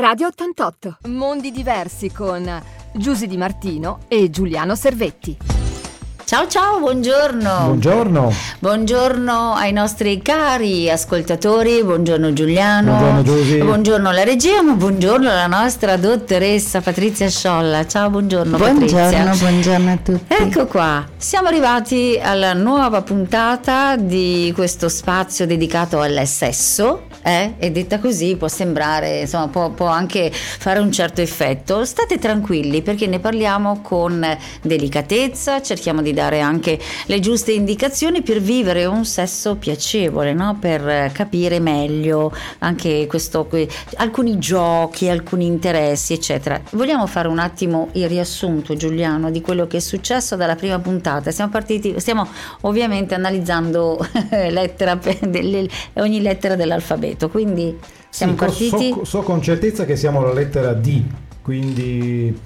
Radio 88. Mondi diversi con Giusy Di Martino e Giuliano Servetti. Ciao ciao, buongiorno. Buongiorno. Buongiorno ai nostri cari ascoltatori, buongiorno Giuliano. Buongiorno Giusy. Buongiorno alla regia, ma buongiorno alla nostra dottoressa Patrizia Sciolla. Ciao, buongiorno, buongiorno Patrizia. Buongiorno a tutti. Ecco qua, siamo arrivati alla nuova puntata di questo spazio dedicato al sesso. Eh? E detta così può sembrare, insomma, può, può anche fare un certo effetto. State tranquilli perché ne parliamo con delicatezza, cerchiamo di dare anche le giuste indicazioni per vivere un sesso piacevole, no? per capire meglio anche questo, alcuni giochi, alcuni interessi, eccetera. Vogliamo fare un attimo il riassunto, Giuliano, di quello che è successo dalla prima puntata. Siamo partiti, stiamo ovviamente analizzando lettera, ogni lettera dell'alfabeto, quindi siamo sì, partiti. So, so, con certezza che siamo alla lettera D, quindi.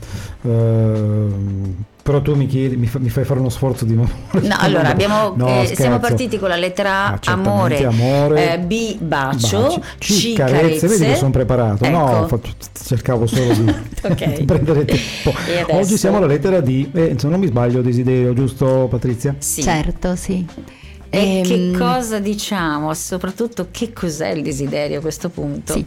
Uh, però tu mi chiedi, mi, fa, mi, fai fare uno sforzo di no. No, allora abbiamo, no, eh, siamo partiti con la lettera A, ah, amore, amore eh, B bacio, C, C carezze. carezze. Vedi che sono preparato. Ecco. No, fatto, cercavo solo di, okay. di prendere tempo. Oggi siamo alla lettera D, e se non mi sbaglio, desiderio, giusto Patrizia? Sì. Certo, sì. E che ehm, cosa diciamo? Soprattutto che cos'è il desiderio a questo punto? Sì.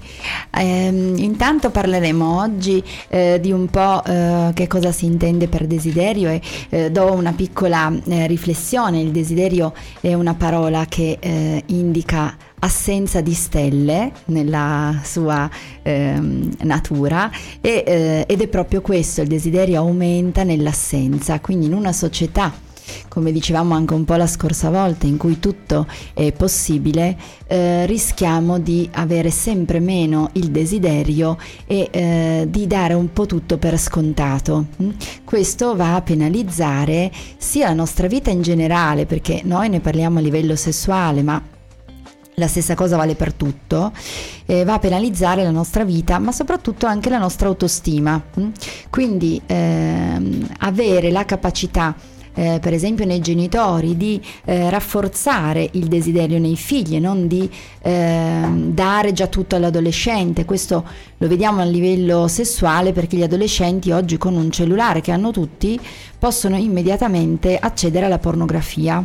Ehm, intanto parleremo oggi eh, di un po' eh, che cosa si intende per desiderio e eh, do una piccola eh, riflessione. Il desiderio è una parola che eh, indica assenza di stelle nella sua ehm, natura e, eh, ed è proprio questo, il desiderio aumenta nell'assenza, quindi in una società come dicevamo anche un po' la scorsa volta, in cui tutto è possibile, eh, rischiamo di avere sempre meno il desiderio e eh, di dare un po' tutto per scontato. Mm? Questo va a penalizzare sia la nostra vita in generale, perché noi ne parliamo a livello sessuale, ma la stessa cosa vale per tutto, eh, va a penalizzare la nostra vita, ma soprattutto anche la nostra autostima. Mm? Quindi ehm, avere la capacità eh, per esempio nei genitori, di eh, rafforzare il desiderio nei figli e non di eh, dare già tutto all'adolescente. Questo lo vediamo a livello sessuale perché gli adolescenti oggi con un cellulare che hanno tutti possono immediatamente accedere alla pornografia.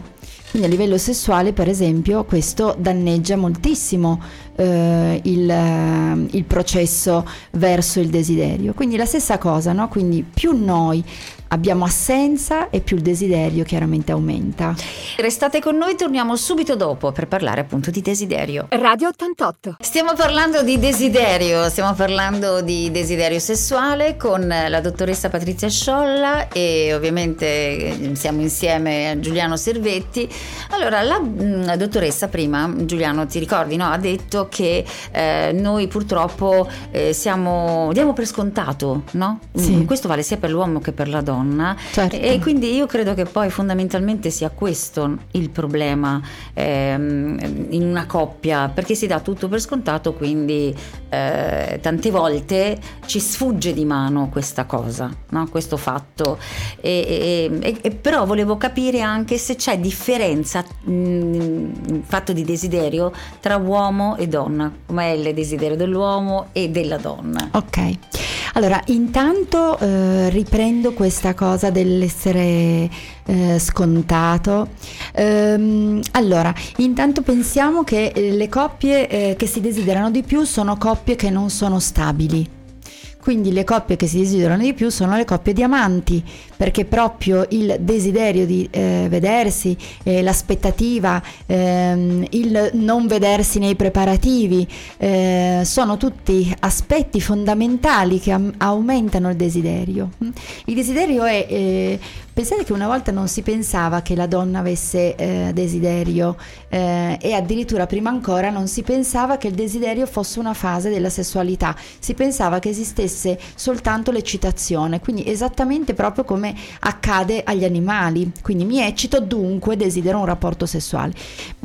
Quindi a livello sessuale, per esempio, questo danneggia moltissimo eh, il, eh, il, processo verso il desiderio. Quindi la stessa cosa, no? Quindi più noi abbiamo assenza e più il desiderio chiaramente aumenta. Restate con noi, torniamo subito dopo per parlare appunto di desiderio. Radio 88. Stiamo parlando di desiderio, stiamo parlando di desiderio sessuale con la dottoressa Patrizia Sciolla e ovviamente eh, siamo insieme a Giuliano Servetti. Allora, la, mm, la dottoressa prima, Giuliano, ti ricordi, no? ha detto che eh, noi purtroppo eh, siamo, diamo per scontato, no? Sì. Mm, questo vale sia per l'uomo che per la donna donna. Certo. e quindi io credo che poi fondamentalmente sia questo il problema ehm, in una coppia perché si dà tutto per scontato quindi eh, tante volte ci sfugge di mano questa cosa no? questo fatto. E, e, e, però volevo capire anche se c'è differenza in fatto di desiderio tra uomo e donna. Com'è il desiderio dell'uomo e della donna? Ok. Allora, intanto eh, riprendo questa cosa dell'essere eh, scontato. Ehm, allora, intanto pensiamo che le coppie eh, che si desiderano di più sono coppie che non sono stabili. Quindi le coppie che si desiderano di più sono le coppie di amanti, perché proprio il desiderio di eh, vedersi, eh, l'aspettativa, ehm, il non vedersi nei preparativi, eh, sono tutti aspetti fondamentali che am- aumentano il desiderio. Il desiderio è eh, Pensate che una volta non si pensava che la donna avesse eh, desiderio eh, e addirittura prima ancora non si pensava che il desiderio fosse una fase della sessualità, si pensava che esistesse soltanto l'eccitazione, quindi esattamente proprio come accade agli animali, quindi mi eccito dunque desidero un rapporto sessuale.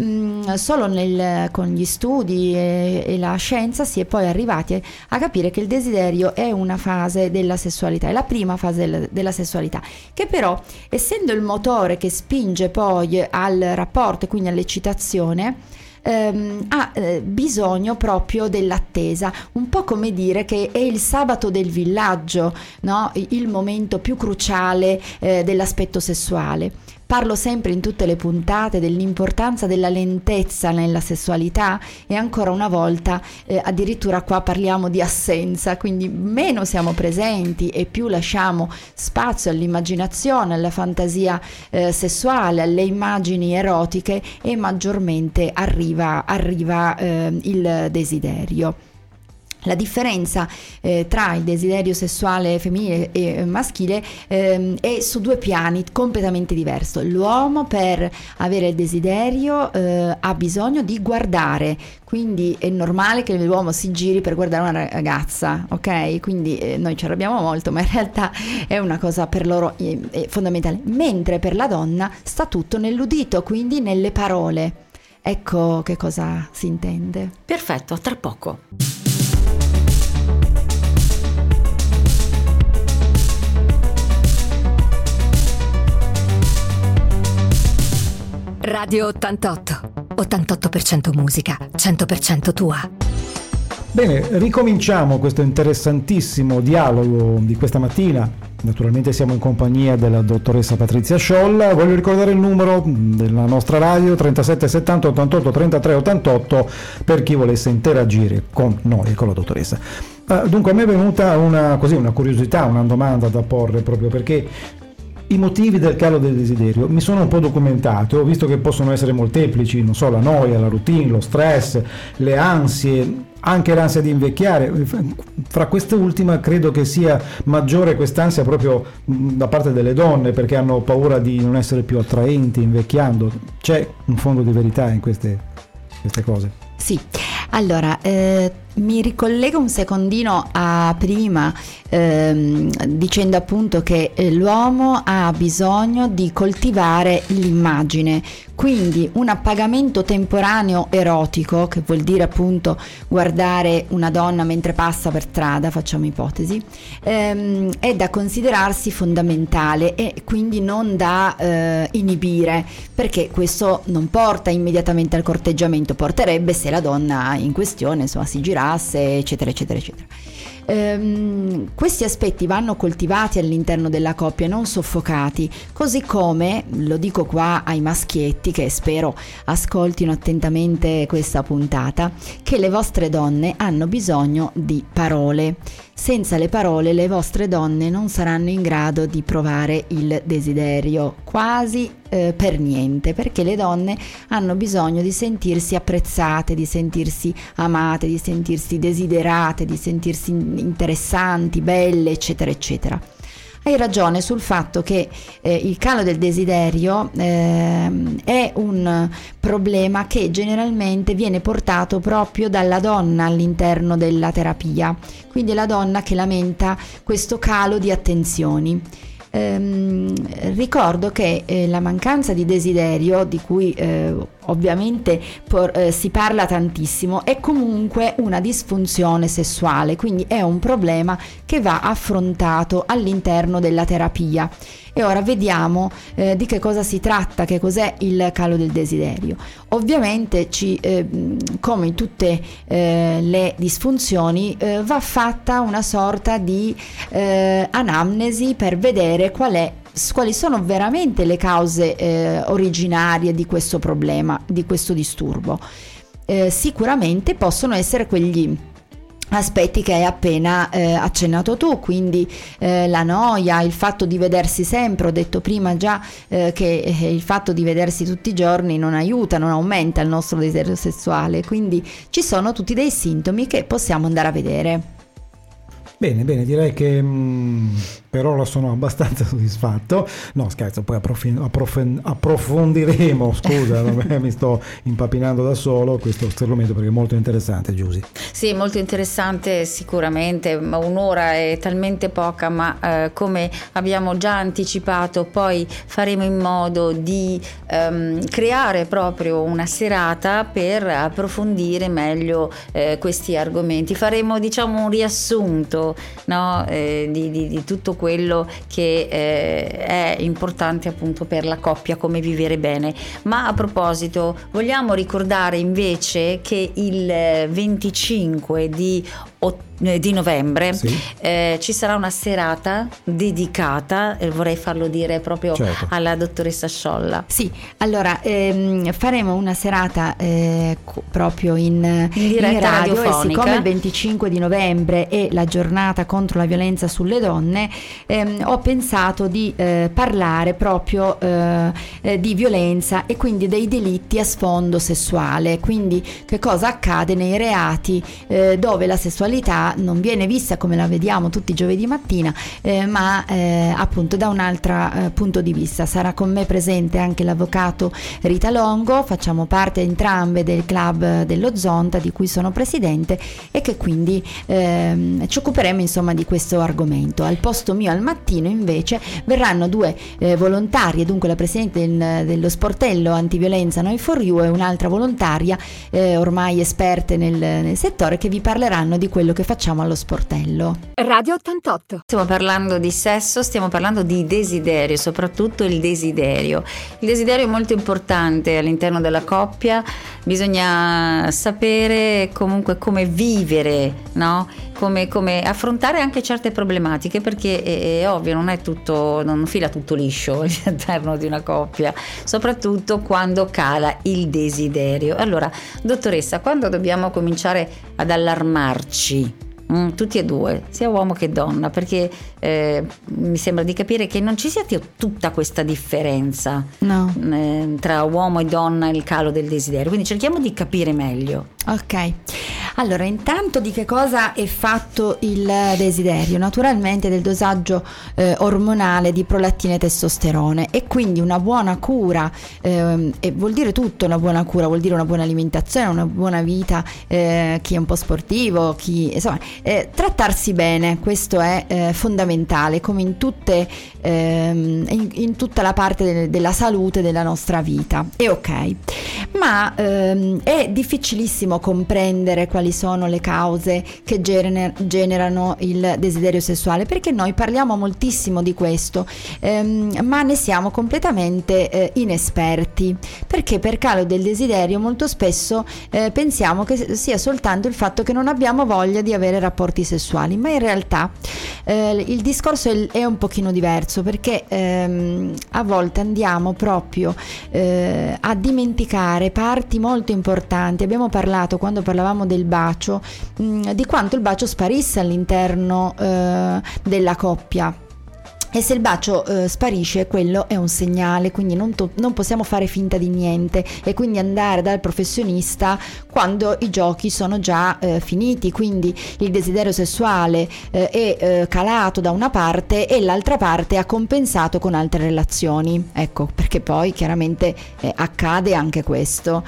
Mm, solo nel, con gli studi e, e, la scienza si è poi arrivati a capire che il desiderio è una fase della sessualità, è la prima fase della, della sessualità, che però essendo il motore che spinge poi al rapporto quindi all'eccitazione, ehm, ha eh, bisogno proprio dell'attesa, un po' come dire che è il sabato del villaggio, no? il momento più cruciale eh, dell'aspetto sessuale. Parlo sempre in tutte le puntate dell'importanza della lentezza nella sessualità e ancora una volta eh, addirittura qua parliamo di assenza, quindi meno siamo presenti e più lasciamo spazio all'immaginazione, alla fantasia eh, sessuale, alle immagini erotiche e maggiormente arriva, arriva eh, il desiderio. La differenza eh, tra il desiderio sessuale femminile e maschile eh, è su due piani completamente diversi. L'uomo per avere il desiderio eh, ha bisogno di guardare, quindi è normale che l'uomo si giri per guardare una ragazza, ok? Quindi eh, noi ci arrabbiamo molto, ma in realtà è una cosa per loro eh, fondamentale. Mentre per la donna sta tutto nell'udito, quindi nelle parole. Ecco che cosa si intende. Perfetto, tra poco. Radio 88. 88% musica, 100% tua. Bene, ricominciamo questo interessantissimo dialogo di questa mattina. Naturalmente siamo in compagnia della dottoressa Patrizia Sciolla. Voglio ricordare il numero della nostra radio 37 70 88 33 88 per chi volesse interagire con noi con la dottoressa. Uh, dunque a me è venuta una, così, una curiosità, una domanda da porre proprio perché i motivi del calo del desiderio mi sono un po' documentato, ho visto che possono essere molteplici, non so, la noia, la routine, lo stress, le ansie, anche l'ansia di invecchiare. Fra queste ultime credo che sia maggiore quest'ansia proprio da parte delle donne perché hanno paura di non essere più attraenti invecchiando. C'è un fondo di verità in queste, queste cose. Sì, allora eh, mi ricollego un secondino a prima ehm, dicendo appunto che eh, l'uomo ha bisogno di coltivare l'immagine, quindi un appagamento temporaneo erotico, che vuol dire appunto guardare una donna mentre passa per strada, facciamo ipotesi, ehm, è da considerarsi fondamentale e quindi non da eh, inibire, perché questo non porta immediatamente al corteggiamento, porterebbe se la donna in questione insomma si girasse, eccetera, eccetera, eccetera. Ehm, questi aspetti vanno coltivati all'interno della coppia, non soffocati, così come, lo dico qua ai maschietti che spero ascoltino attentamente questa puntata, che le vostre donne hanno bisogno di parole. Senza le parole le vostre donne non saranno in grado di provare il desiderio, quasi eh, per niente, perché le donne hanno bisogno di sentirsi apprezzate, di sentirsi amate, di sentirsi desiderate, di sentirsi interessanti, belle, eccetera, eccetera. Hai ragione sul fatto che eh, il calo del desiderio eh, è un problema che generalmente viene portato proprio dalla donna all'interno della terapia, quindi la donna che lamenta questo calo di attenzioni. Ehm, ricordo che eh, la mancanza di desiderio, di cui eh, ovviamente por, eh, si parla tantissimo, è comunque una disfunzione sessuale, quindi è un problema che va affrontato all'interno della terapia. E ora vediamo eh, di che cosa si tratta, che cos'è il calo del desiderio. Ovviamente, ci, eh, come in tutte eh, le disfunzioni, eh, va fatta una sorta di eh, anamnesi per vedere qual è quali sono veramente le cause eh, originarie di questo problema, di questo disturbo. Eh, sicuramente possono essere quegli aspetti che hai appena eh, accennato tu, quindi eh, la noia, il fatto di vedersi sempre, ho detto prima già eh, che eh, il fatto di vedersi tutti i giorni non aiuta, non aumenta il nostro desiderio sessuale, quindi ci sono tutti dei sintomi che possiamo andare a vedere. Bene, bene, direi che mh, mm, per ora sono abbastanza soddisfatto. No, scherzo, poi approf- approf- approfondiremo, scusa, mi sto impapinando da solo questo argomento perché è molto interessante, Giusy. Sì, molto interessante sicuramente, ma un'ora è talmente poca, ma eh, come abbiamo già anticipato, poi faremo in modo di ehm, creare proprio una serata per approfondire meglio eh, questi argomenti. Faremo, diciamo, un riassunto no, eh, di, di, di, tutto quello che eh, è importante appunto per la coppia, come vivere bene. Ma a proposito, vogliamo ricordare invece che il 25 di ottobre eh, di novembre sì. eh, ci sarà una serata dedicata, eh, vorrei farlo dire proprio certo. alla dottoressa Sciolla. Sì, allora ehm, faremo una serata eh, proprio in, in diretta in radio e siccome il 25 di novembre è la giornata contro la violenza sulle donne, ehm, ho pensato di eh, parlare proprio eh, di violenza e quindi dei delitti a sfondo sessuale, quindi che cosa accade nei reati dove la sessualità non viene vista come la vediamo tutti i giovedì mattina, eh, ma eh, appunto da un altro eh, punto di vista. Sarà con me presente anche l'avvocato Rita Longo, facciamo parte entrambe del club dello Zonta di cui sono presidente e che quindi ehm, ci occuperemo insomma di questo argomento. Al posto mio al mattino invece verranno due eh, volontarie, dunque la presidente del, dello sportello antiviolenza Noi for You e un'altra volontaria eh, ormai esperte nel, nel settore che vi parleranno di quello che facciamo facciamo allo sportello. Radio 88. Stiamo parlando di sesso, stiamo parlando di desiderio, soprattutto il desiderio. Il desiderio è molto importante all'interno della coppia, bisogna sapere comunque come vivere, no? Come, come, affrontare anche certe problematiche perché è, è, ovvio non è tutto non fila tutto liscio all'interno di una coppia soprattutto quando cala il desiderio allora dottoressa quando dobbiamo cominciare ad allarmarci Mm, tutti e due, sia uomo che donna, perché eh, mi sembra di capire che non ci sia tutta questa differenza no. eh, tra uomo e donna e il calo del desiderio. Quindi cerchiamo di capire meglio. Ok, allora intanto di che cosa è fatto il desiderio? Naturalmente del dosaggio eh, ormonale di prolattine e testosterone e quindi una buona cura, eh, e vuol dire tutto una buona cura, vuol dire una buona alimentazione, una buona vita, eh, chi è un po' sportivo, chi insomma, eh, trattarsi bene, questo è eh, fondamentale come in, tutte, ehm, in, in, tutta la parte de- della salute della nostra vita, è ok, ma ehm, è difficilissimo comprendere quali sono le cause che gener- generano il desiderio sessuale, perché noi parliamo moltissimo di questo, ehm, ma ne siamo completamente eh, inesperti, perché per calo del desiderio molto spesso eh, pensiamo che sia soltanto il fatto che non abbiamo voglia di avere rapporti sessuali, ma in realtà eh, il discorso è, un pochino diverso, perché ehm, a volte andiamo proprio eh, a dimenticare parti molto importanti, abbiamo parlato parlato quando parlavamo del bacio, mh, mm, di quanto il bacio sparisse all'interno eh, della coppia e se il bacio eh, sparisce, quello è un segnale, quindi non, to- non, possiamo fare finta di niente e quindi andare dal professionista quando i giochi sono già eh, finiti, quindi il desiderio sessuale eh, è eh, calato da una parte e l'altra parte ha compensato con altre relazioni. Ecco, perché poi chiaramente eh, accade anche questo.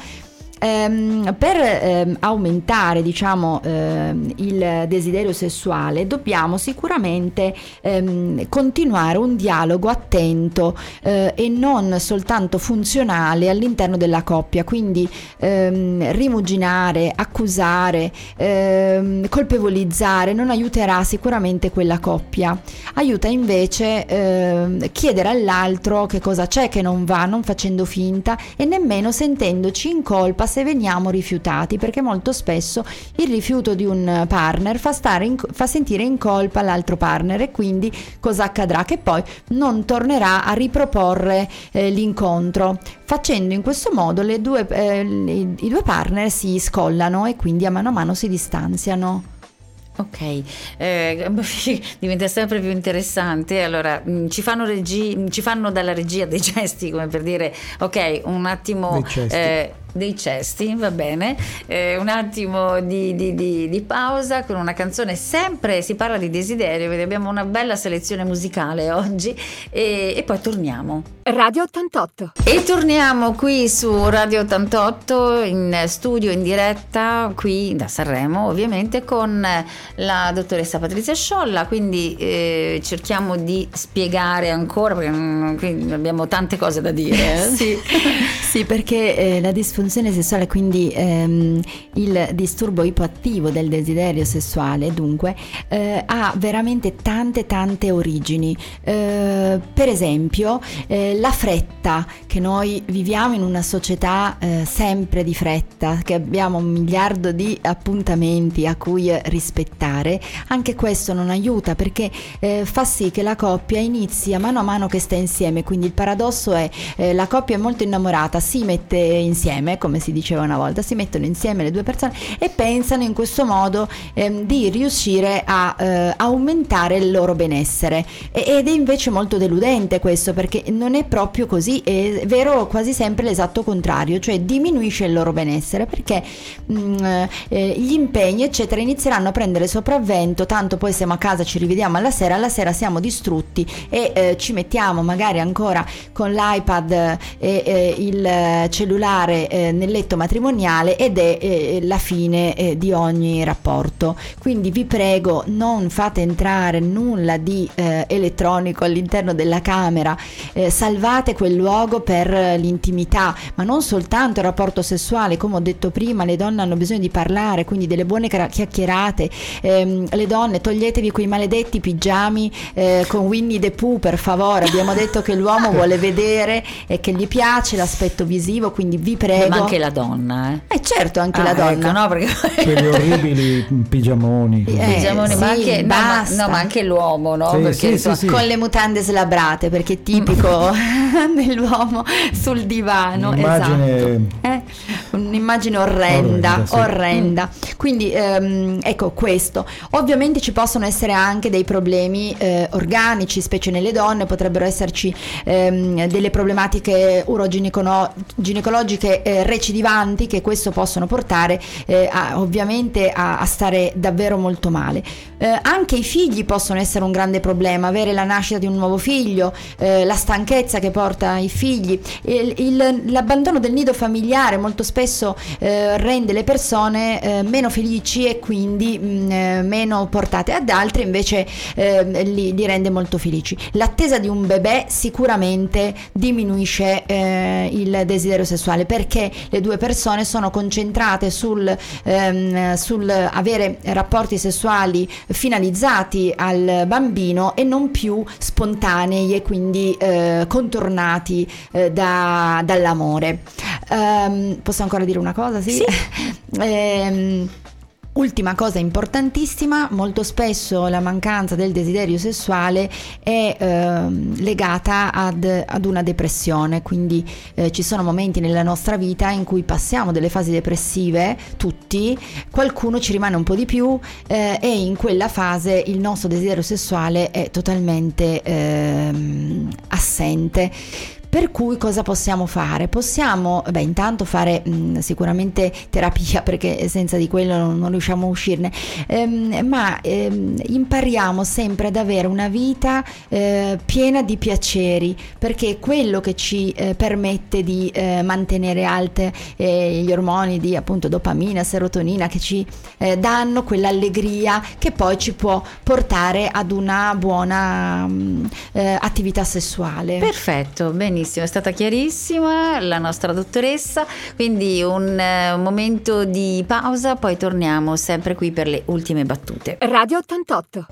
Ehm, per ehm, aumentare diciamo, ehm, il desiderio sessuale dobbiamo sicuramente ehm, continuare un dialogo attento eh, e non soltanto funzionale all'interno della coppia, quindi ehm, rimuginare, accusare, ehm, colpevolizzare non aiuterà sicuramente quella coppia, aiuta invece chiedere all'altro che cosa c'è che non va, non facendo finta e nemmeno sentendoci in colpa se veniamo rifiutati, perché molto spesso il rifiuto di un partner fa, in, fa sentire in colpa l'altro partner e quindi cosa accadrà? Che poi non tornerà a riproporre eh, l'incontro. Facendo in questo modo due, eh, i, due partner si scollano e quindi a mano a mano si distanziano. Ok, eh, diventa sempre più interessante. Allora, mm, ci fanno, regi- ci fanno, dalla regia dei gesti, come per dire, ok, un attimo eh, dei cesti, va bene, eh, un attimo di, di, di, di, pausa con una canzone, sempre si parla di desiderio, vedi, abbiamo una bella selezione musicale oggi e, e poi torniamo. Radio 88. E torniamo qui su Radio 88 in studio, in diretta, qui da Sanremo ovviamente con la dottoressa Patrizia Sciolla, quindi eh, cerchiamo di spiegare ancora perché mm, abbiamo tante cose da dire. sì, sì, perché eh, la disfunzione disfunzione sessuale, quindi ehm, il disturbo ipoattivo del desiderio sessuale, dunque, eh, ha veramente tante tante origini. Eh, per esempio, eh, la fretta, che noi viviamo in una società eh, sempre di fretta, che abbiamo un miliardo di appuntamenti a cui rispettare, anche questo non aiuta perché eh, fa sì che la coppia inizi a mano a mano che sta insieme, quindi il paradosso è eh, la coppia è molto innamorata, si mette insieme, come si diceva una volta, si mettono insieme le due persone e pensano in questo modo ehm, di riuscire a eh, aumentare il loro benessere. Ed è invece molto deludente questo perché non è proprio così, è vero quasi sempre l'esatto contrario, cioè diminuisce il loro benessere perché mh, mm, eh, gli impegni eccetera inizieranno a prendere sopravvento, tanto poi siamo a casa, ci rivediamo alla sera, alla sera siamo distrutti e eh, ci mettiamo magari ancora con l'iPad e eh, il cellulare eh, nel letto matrimoniale ed è eh, la fine eh, di ogni rapporto. Quindi vi prego non fate entrare nulla di eh, elettronico all'interno della camera, eh, salvate quel luogo per l'intimità, ma non soltanto il rapporto sessuale, come ho detto prima, le donne hanno bisogno di parlare, quindi delle buone chiacchierate, ehm, le donne toglietevi quei maledetti pigiami eh, con Winnie the Pooh per favore, abbiamo detto che l'uomo vuole vedere e che gli piace l'aspetto visivo, quindi vi prego. Ma anche la donna, eh? Eh certo, anche ah, la donna. Ecco, no, perché... Quegli orribili pigiamoni. Eh, pigiamoni, sì, ma, anche, no ma, no, ma, anche, l'uomo, no? Sì, perché, sì, sì, con le mutande slabrate, perché è tipico dell'uomo sul divano. Un'immagine, esatto. eh? Un'immagine orrenda, orrenda. orrenda. Quindi ehm, ecco questo. Ovviamente ci possono essere anche dei problemi eh, organici, specie nelle donne, potrebbero esserci ehm, delle problematiche uroginecologiche eh, recidivanti che questo possono portare eh, a, ovviamente a, a, stare davvero molto male. Eh, anche i figli possono essere un grande problema, avere la nascita di un nuovo figlio, eh, la stanchezza che porta i figli, il, il, l'abbandono del nido familiare molto spesso eh, rende le persone eh, meno felici e quindi mh, mm, meno portate ad altre invece li, li, rende molto felici. L'attesa di un bebè sicuramente diminuisce il desiderio sessuale perché le due persone sono concentrate sul, ehm, sul avere rapporti sessuali finalizzati al bambino e non più spontanei e quindi eh, contornati eh, da, dall'amore. Um, posso ancora dire una cosa? Sì. sì. ehm, Ultima cosa importantissima, molto spesso la mancanza del desiderio sessuale è eh, legata ad, ad, una depressione, quindi eh, ci sono momenti nella nostra vita in cui passiamo delle fasi depressive, tutti, qualcuno ci rimane un po' di più eh, e in quella fase il nostro desiderio sessuale è totalmente ehm, assente. Per cui cosa possiamo fare? Possiamo, beh, intanto fare mh, mm, sicuramente terapia perché senza di quello non, non riusciamo a uscirne, ehm, ma ehm, impariamo sempre ad avere una vita eh, piena di piaceri perché è quello che ci eh, permette di eh, mantenere alte eh, gli ormoni di appunto dopamina, serotonina che ci eh, danno quell'allegria che poi ci può portare ad una buona mh, mm, eh, attività sessuale. Perfetto, benissimo benissimo, è stata chiarissima la nostra dottoressa, quindi un, uh, momento di pausa, poi torniamo sempre qui per le ultime battute. Radio 88.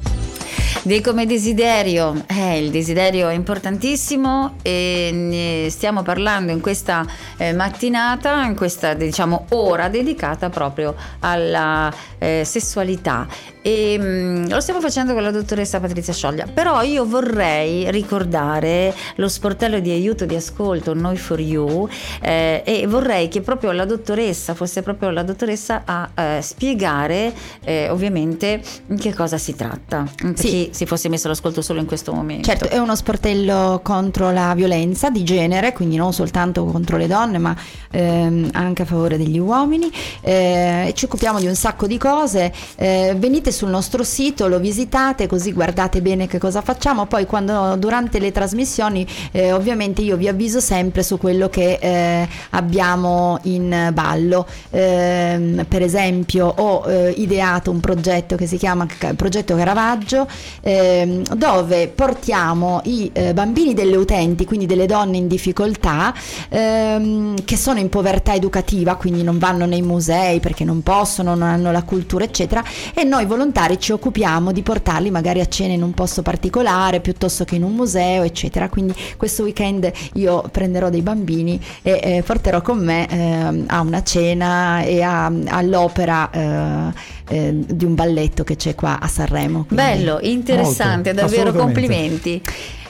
Di come desiderio, eh, il desiderio è importantissimo e ne stiamo parlando in questa eh, mattinata, in questa diciamo ora dedicata proprio alla eh, sessualità e mh, mm, lo stiamo facendo con la dottoressa Patrizia Scioglia. Però io vorrei ricordare lo sportello di aiuto di ascolto Noi for You eh, e vorrei che proprio la dottoressa fosse proprio la dottoressa a eh, spiegare eh, ovviamente in che cosa si tratta. Per sì. chi si fosse messo l'ascolto solo in questo momento. Certo, è uno sportello contro la violenza di genere, quindi non soltanto contro le donne, ma ehm, anche a favore degli uomini. Eh, ci occupiamo di un sacco di cose. Eh, venite sul nostro sito, lo visitate così guardate bene che cosa facciamo, poi quando durante le trasmissioni eh, ovviamente io vi avviso sempre su quello che eh, abbiamo in ballo. Eh, per esempio ho eh, ideato un progetto che si chiama Progetto Caravaggio ehm, dove portiamo i eh, bambini delle utenti, quindi delle donne in difficoltà ehm, che sono in povertà educativa, quindi non vanno nei musei perché non possono, non hanno la cultura eccetera e noi volontari ci occupiamo di portarli magari a cena in un posto particolare piuttosto che in un museo eccetera. Quindi questo weekend io prenderò dei bambini e eh, porterò con me eh, a una cena e a, all'opera eh, eh, di un balletto che c'è qua a Sanremo. Quindi. Bello, interessante, Molto, davvero complimenti.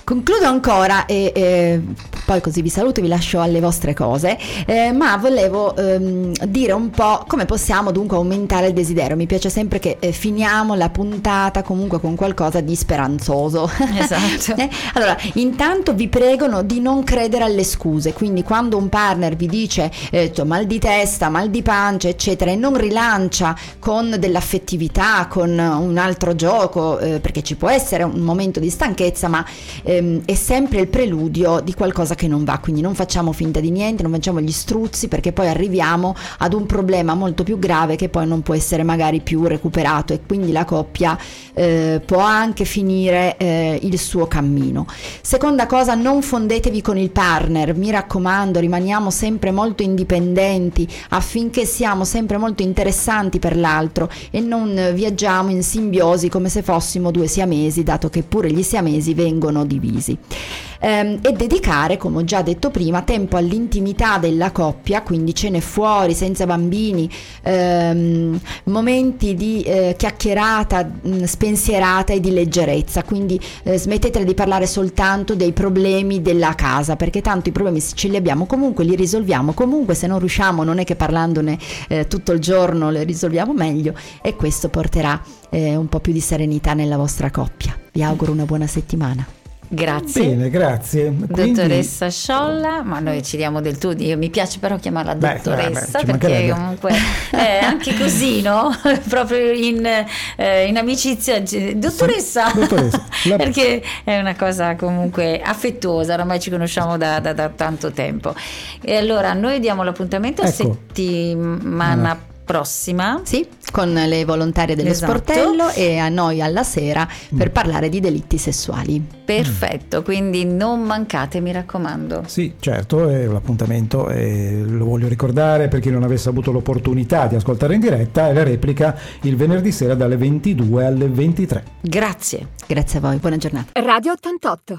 Concludo ancora e, e, poi così vi saluto e vi lascio alle vostre cose, eh, ma volevo ehm, dire un po' come possiamo dunque aumentare il desiderio. Mi piace sempre che eh, finiamo la puntata comunque con qualcosa di speranzoso. Esatto. eh, allora, intanto vi pregano di non credere alle scuse, quindi quando un partner vi dice eh, mal di testa, mal di pancia, eccetera, e non rilancia con dell'affettività, con un altro gioco, eh, perché ci può essere un momento di stanchezza, ma eh, ehm, è sempre il preludio di qualcosa che non va, quindi non facciamo finta di niente, non facciamo gli struzzi perché poi arriviamo ad un problema molto più grave che poi non può essere magari più recuperato. E quindi la coppia eh, può anche finire eh, il suo cammino. Seconda cosa, non fondetevi con il partner, mi raccomando, rimaniamo sempre molto indipendenti affinché siamo sempre molto interessanti per l'altro e non viaggiamo in simbiosi come se fossimo due siamesi, dato che pure gli siamesi vengono divisi condivisi ehm, e dedicare, come ho già detto prima, tempo all'intimità della coppia, quindi cene fuori, senza bambini, ehm, momenti di eh, chiacchierata mh, mm, spensierata e di leggerezza, quindi eh, smettetela di parlare soltanto dei problemi della casa, perché tanto i problemi ce li abbiamo comunque, li risolviamo comunque, se non riusciamo non è che parlandone eh, tutto il giorno le risolviamo meglio e questo porterà eh, un po' più di serenità nella vostra coppia. Vi auguro una buona settimana. Grazie. Bene, grazie. Quindi... Dottoressa Sciolla, ma noi ci diamo del tu, io mi piace però chiamarla dottoressa beh, beh, perché comunque è anche così, no? Proprio in, eh, in amicizia, dottoressa, dottoressa. La... perché è una cosa comunque affettuosa, ormai ci conosciamo da, da, da tanto tempo. E allora noi diamo l'appuntamento ecco. settimana prossima prossima. Sì, con le volontarie dello esatto. sportello e a noi alla sera per mm. parlare di delitti sessuali. Perfetto, quindi non mancate, mi raccomando. Sì, certo, è l'appuntamento e lo voglio ricordare per chi non avesse avuto l'opportunità di ascoltare in diretta, è la replica il venerdì sera dalle 22 alle 23. Grazie. Grazie a voi, buona giornata. Radio 88.